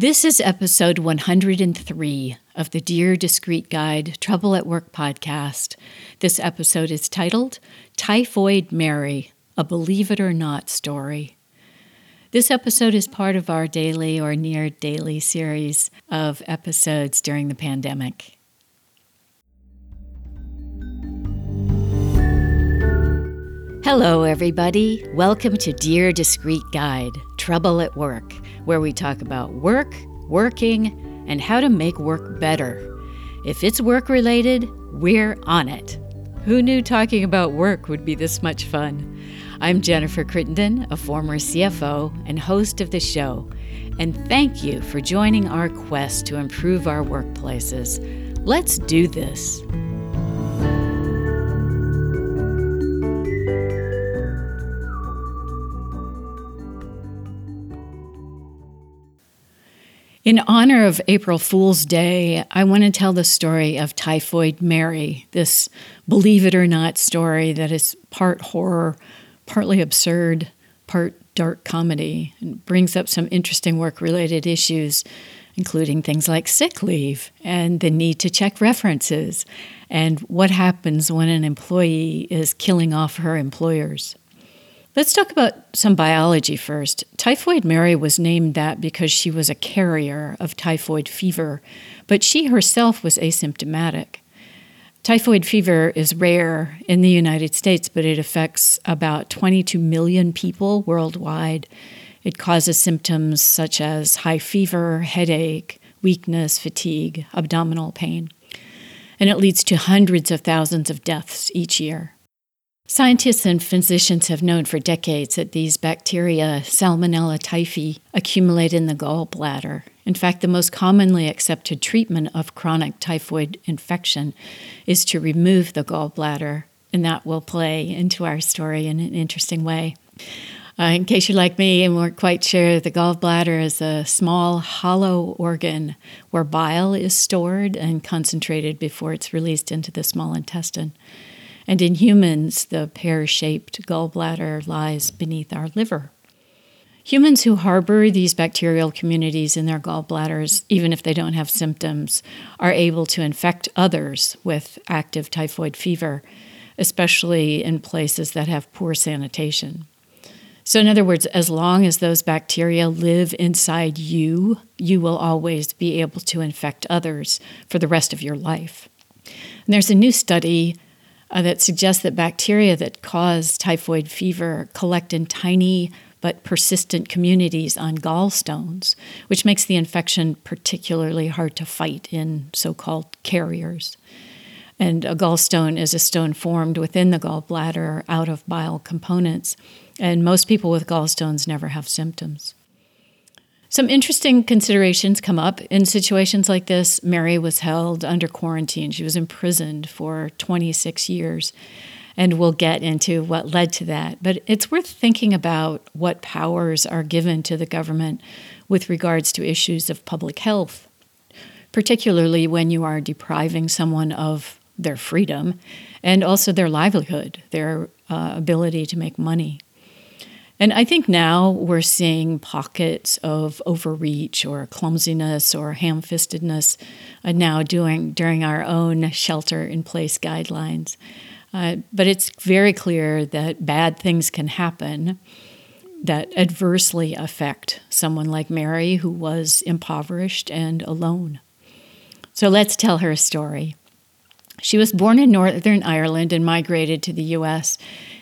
This is episode 103 of the Dear Discreet Guide Trouble at Work podcast. This episode is titled Typhoid Mary, a Believe It or Not story. This episode is part of our daily or near daily series of episodes during the pandemic. Hello, everybody. Welcome to Dear Discreet Guide Trouble at Work where we talk about work, working, and how to make work better. If it's work related, we're on it. Who knew talking about work would be this much fun? I'm Jennifer Crittenden, a former CFO and host of the show, and thank you for joining our quest to improve our workplaces. Let's do this. In honor of April Fool's Day, I want to tell the story of Typhoid Mary, this believe it or not story that is part horror, partly absurd, part dark comedy, and brings up some interesting work related issues, including things like sick leave and the need to check references, and what happens when an employee is killing off her employers. Let's talk about some biology first. Typhoid Mary was named that because she was a carrier of typhoid fever, but she herself was asymptomatic. Typhoid fever is rare in the United States, but it affects about 22 million people worldwide. It causes symptoms such as high fever, headache, weakness, fatigue, abdominal pain. And it leads to hundreds of thousands of deaths each year. Scientists and physicians have known for decades that these bacteria, Salmonella typhi, accumulate in the gallbladder. In fact, the most commonly accepted treatment of chronic typhoid infection is to remove the gallbladder, and that will play into our story in an interesting way. Uh, in case you're like me and weren't quite sure, the gallbladder is a small, hollow organ where bile is stored and concentrated before it's released into the small intestine. And in humans, the pear shaped gallbladder lies beneath our liver. Humans who harbor these bacterial communities in their gallbladders, even if they don't have symptoms, are able to infect others with active typhoid fever, especially in places that have poor sanitation. So, in other words, as long as those bacteria live inside you, you will always be able to infect others for the rest of your life. And there's a new study uh, that suggests that bacteria that cause typhoid fever collect in tiny but persistent communities on gallstones, which makes the infection particularly hard to fight in so called carriers. And a gallstone is a stone formed within the gallbladder out of bile components. And most people with gallstones never have symptoms. Some interesting considerations come up in situations like this. Mary was held under quarantine. She was imprisoned for 26 years. And we'll get into what led to that. But it's worth thinking about what powers are given to the government with regards to issues of public health, particularly when you are depriving someone of their freedom and also their livelihood, their uh, ability to make money. And I think now we're seeing pockets of overreach or clumsiness or ham fistedness uh, now doing, during our own shelter in place guidelines. Uh, but it's very clear that bad things can happen that adversely affect someone like Mary, who was impoverished and alone. So let's tell her a story. She was born in Northern Ireland and migrated to the U.S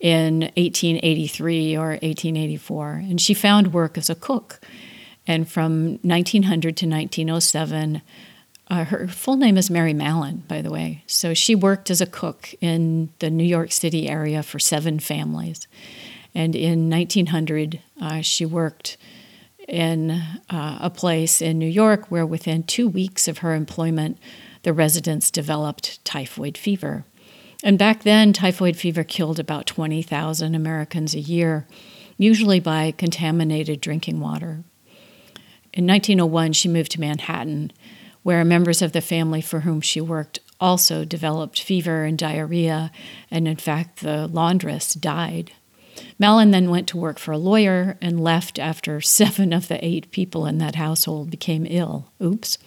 in 1883 or 1884, and she found work as a cook. And from 1900 to 1907, uh, her full name is Mary Mallon, by the way. So she worked as a cook in the New York City area for seven families. And in 1900, uh, she worked in uh, a place in New York where, within two weeks of her employment, the residents developed typhoid fever. And back then, typhoid fever killed about 20,000 Americans a year, usually by contaminated drinking water. In 1901, she moved to Manhattan, where members of the family for whom she worked also developed fever and diarrhea, and in fact, the laundress died. Mallon then went to work for a lawyer and left after seven of the eight people in that household became ill. Oops.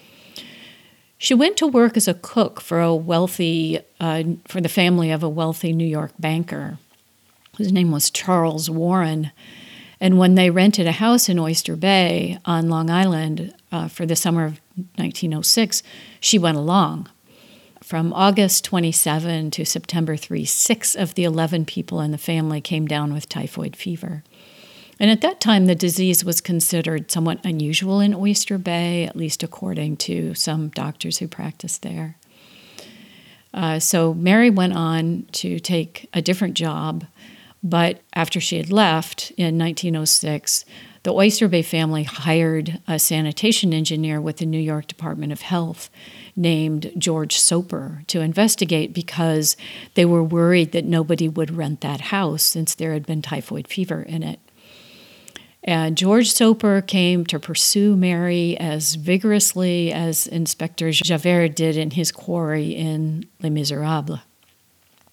She went to work as a cook for a wealthy, uh, for the family of a wealthy New York banker. whose name was Charles Warren. And when they rented a house in Oyster Bay on Long Island uh, for the summer of 1906, she went along. From August 27 to September 3, six of the 11 people in the family came down with typhoid fever. And at that time, the disease was considered somewhat unusual in Oyster Bay, at least according to some doctors who practiced there. Uh, so Mary went on to take a different job, but after she had left in 1906, the Oyster Bay family hired a sanitation engineer with the New York Department of Health named George Soper to investigate because they were worried that nobody would rent that house since there had been typhoid fever in it. And George Soper came to pursue Mary as vigorously as Inspector Javert did in his quarry in Les Miserables.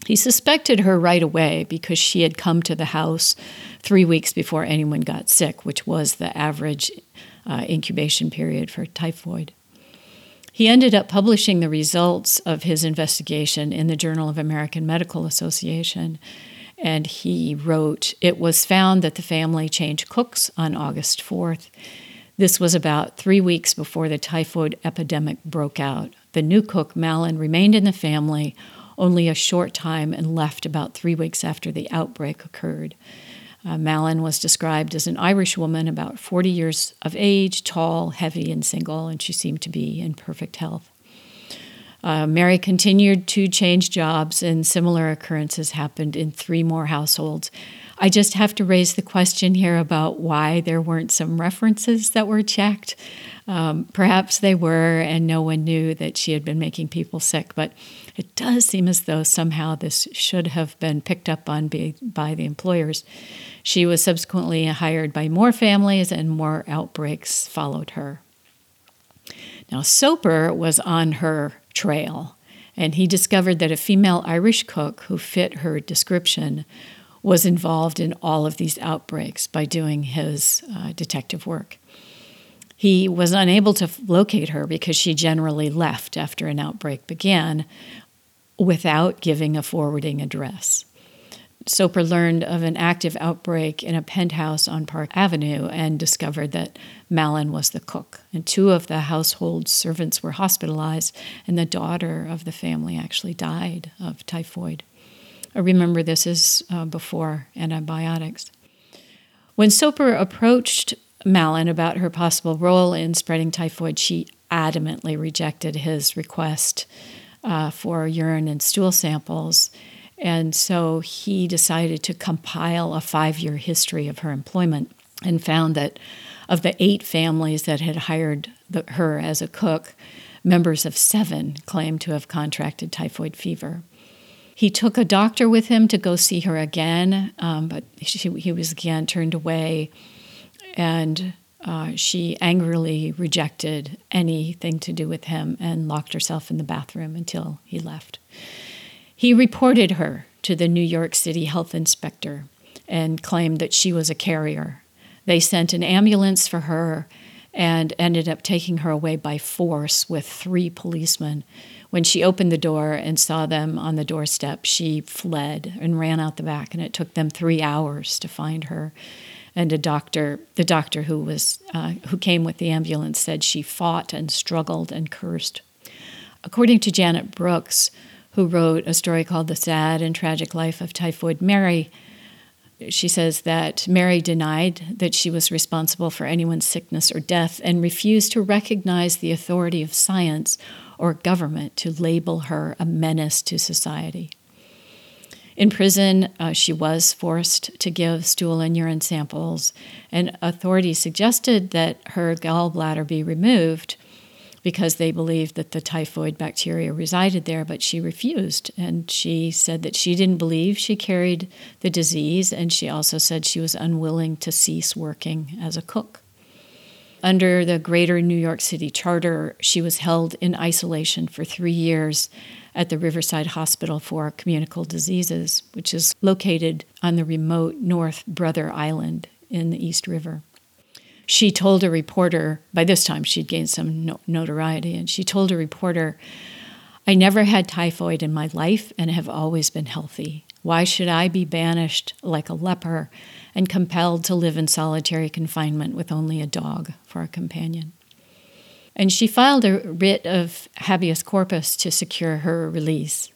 He suspected her right away because she had come to the house three weeks before anyone got sick, which was the average uh, incubation period for typhoid. He ended up publishing the results of his investigation in the Journal of American Medical Association, and he wrote It was found that the family changed cooks on August 4th. This was about three weeks before the typhoid epidemic broke out. The new cook, Mallon, remained in the family only a short time and left about three weeks after the outbreak occurred. Uh, Mallon was described as an Irish woman about 40 years of age, tall, heavy, and single, and she seemed to be in perfect health. Uh, Mary continued to change jobs, and similar occurrences happened in three more households. I just have to raise the question here about why there weren't some references that were checked. Um, perhaps they were, and no one knew that she had been making people sick, but it does seem as though somehow this should have been picked up on by, by the employers. She was subsequently hired by more families, and more outbreaks followed her. Now, Soper was on her trail, and he discovered that a female Irish cook who fit her description was involved in all of these outbreaks by doing his uh, detective work. He was unable to locate her because she generally left after an outbreak began without giving a forwarding address. Soper learned of an active outbreak in a penthouse on Park Avenue and discovered that Mallon was the cook. And two of the household servants were hospitalized, and the daughter of the family actually died of typhoid. I remember this is uh, before antibiotics. When Soper approached Mallon about her possible role in spreading typhoid, she adamantly rejected his request uh, for urine and stool samples. And so he decided to compile a five year history of her employment and found that of the eight families that had hired the, her as a cook, members of seven claimed to have contracted typhoid fever. He took a doctor with him to go see her again, um, but she, he was again turned away, and uh, she angrily rejected anything to do with him and locked herself in the bathroom until he left. He reported her to the New York City health inspector and claimed that she was a carrier. They sent an ambulance for her and ended up taking her away by force with three policemen when she opened the door and saw them on the doorstep, she fled and ran out the back, and it took them three hours to find her. And a doctor, the doctor who was uh, who came with the ambulance, said she fought and struggled and cursed. According to Janet Brooks, who wrote a story called "The Sad and Tragic Life of Typhoid Mary," she says that Mary denied that she was responsible for anyone's sickness or death and refused to recognize the authority of science or government to label her a menace to society. In prison, uh, she was forced to give stool and urine samples, and authorities suggested that her gallbladder be removed because they believed that the typhoid bacteria resided there, but she refused. And she said that she didn't believe she carried the disease, and she also said she was unwilling to cease working as a cook. Under the Greater New York City Charter, she was held in isolation for three years at the Riverside Hospital for Communicable Diseases, which is located on the remote North Brother Island in the East River. She told a reporter, by this time she'd gained some notoriety, and she told a reporter, I never had typhoid in my life and have always been healthy. Why should I be banished like a leper and compelled to live in solitary confinement with only a dog for a companion? And she filed a writ of habeas corpus to secure her release.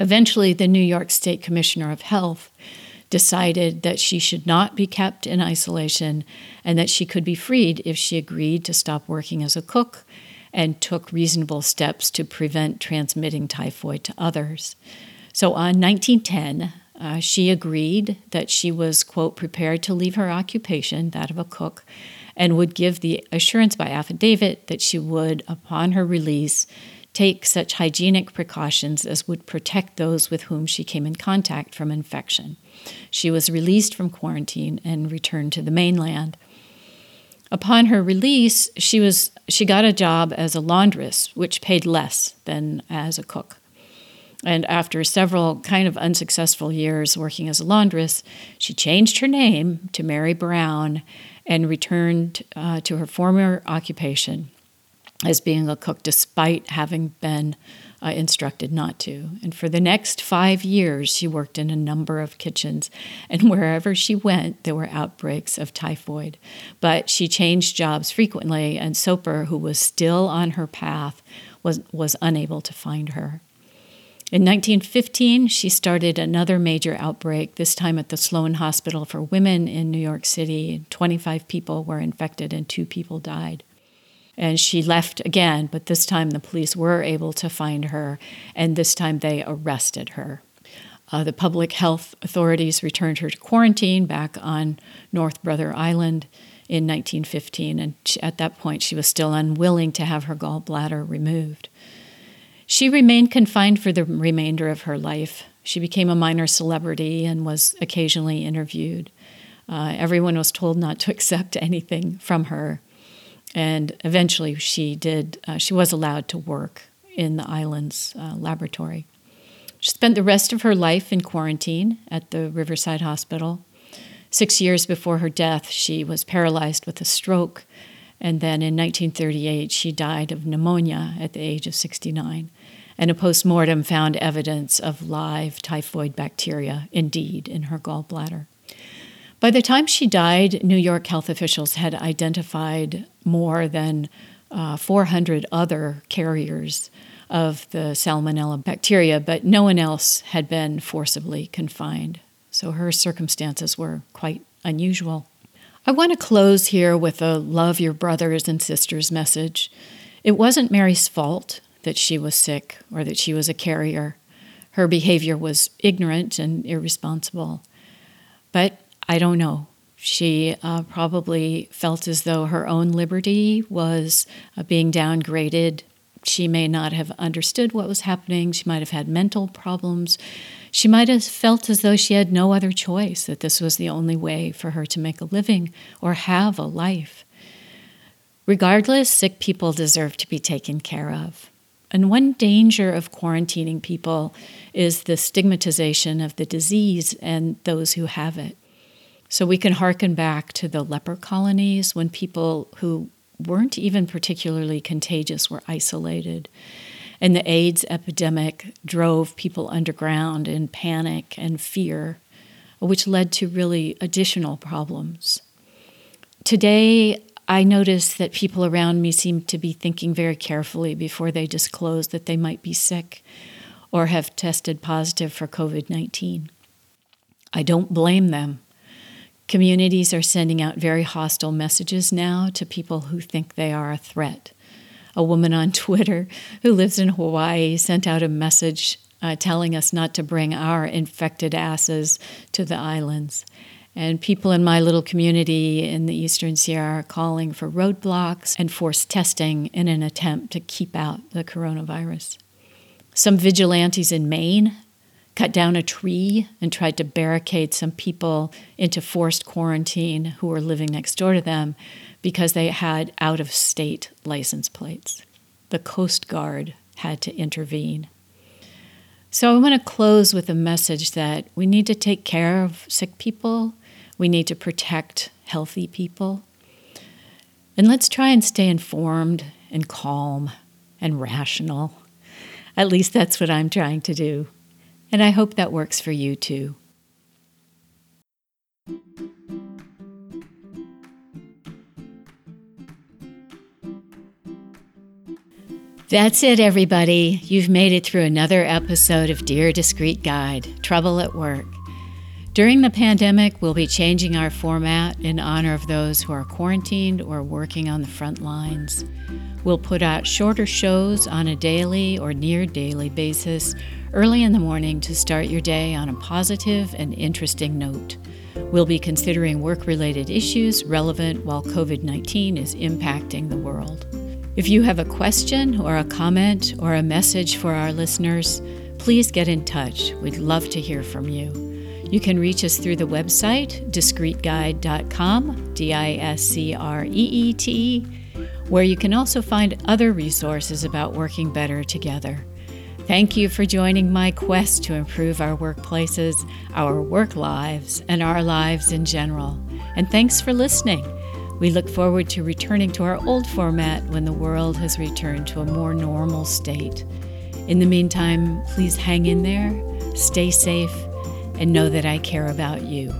Eventually, the New York State Commissioner of Health decided that she should not be kept in isolation and that she could be freed if she agreed to stop working as a cook and took reasonable steps to prevent transmitting typhoid to others. So on 1910, uh, she agreed that she was, quote, prepared to leave her occupation, that of a cook, and would give the assurance by affidavit that she would, upon her release, take such hygienic precautions as would protect those with whom she came in contact from infection. She was released from quarantine and returned to the mainland. Upon her release, she was she got a job as a laundress, which paid less than as a cook. And after several kind of unsuccessful years working as a laundress, she changed her name to Mary Brown and returned uh, to her former occupation as being a cook, despite having been uh, instructed not to. And for the next five years, she worked in a number of kitchens, and wherever she went, there were outbreaks of typhoid. But she changed jobs frequently, and Soper, who was still on her path, was, was unable to find her. In 1915, she started another major outbreak, this time at the Sloan Hospital for Women in New York City. 25 people were infected and two people died. And she left again, but this time the police were able to find her, and this time they arrested her. Uh, the public health authorities returned her to quarantine back on North Brother Island in 1915, and at that point she was still unwilling to have her gallbladder removed. She remained confined for the remainder of her life. She became a minor celebrity and was occasionally interviewed. Uh, everyone was told not to accept anything from her. And eventually she did, uh, she was allowed to work in the island's uh, laboratory. She spent the rest of her life in quarantine at the Riverside Hospital. Six years before her death, she was paralyzed with a stroke and then in 1938, she died of pneumonia at the age of 69. And a post mortem found evidence of live typhoid bacteria, indeed, in her gallbladder. By the time she died, New York health officials had identified more than uh, 400 other carriers of the salmonella bacteria, but no one else had been forcibly confined. So her circumstances were quite unusual. I want to close here with a love your brothers and sisters message. It wasn't Mary's fault that she was sick or that she was a carrier. Her behavior was ignorant and irresponsible. But I don't know. She uh, probably felt as though her own liberty was uh, being downgraded. She may not have understood what was happening. She might have had mental problems. She might have felt as though she had no other choice, that this was the only way for her to make a living or have a life. Regardless, sick people deserve to be taken care of. And one danger of quarantining people is the stigmatization of the disease and those who have it. So we can hearken back to the leper colonies when people who weren't even particularly contagious were isolated. And the AIDS epidemic drove people underground in panic and fear, which led to really additional problems. Today, I notice that people around me seem to be thinking very carefully before they disclose that they might be sick or have tested positive for COVID 19. I don't blame them. Communities are sending out very hostile messages now to people who think they are a threat a woman on Twitter who lives in Hawaii sent out a message uh, telling us not to bring our infected asses to the islands. And people in my little community in the Eastern Sierra are calling for roadblocks and forced testing in an attempt to keep out the coronavirus. Some vigilantes in Maine cut down a tree and tried to barricade some people into forced quarantine who were living next door to them because they had out of state license plates. The Coast Guard had to intervene. So I want to close with a message that we need to take care of sick people, we need to protect healthy people. And let's try and stay informed and calm and rational. At least that's what I'm trying to do. And I hope that works for you too. That's it, everybody. You've made it through another episode of Dear Discreet Guide Trouble at Work. During the pandemic, we'll be changing our format in honor of those who are quarantined or working on the front lines. We'll put out shorter shows on a daily or near daily basis early in the morning to start your day on a positive and interesting note. We'll be considering work related issues relevant while COVID 19 is impacting the world. If you have a question or a comment or a message for our listeners, please get in touch. We'd love to hear from you. You can reach us through the website, discreetguide.com, D I S C R E E T, where you can also find other resources about working better together. Thank you for joining my quest to improve our workplaces, our work lives, and our lives in general. And thanks for listening. We look forward to returning to our old format when the world has returned to a more normal state. In the meantime, please hang in there, stay safe, and know that I care about you.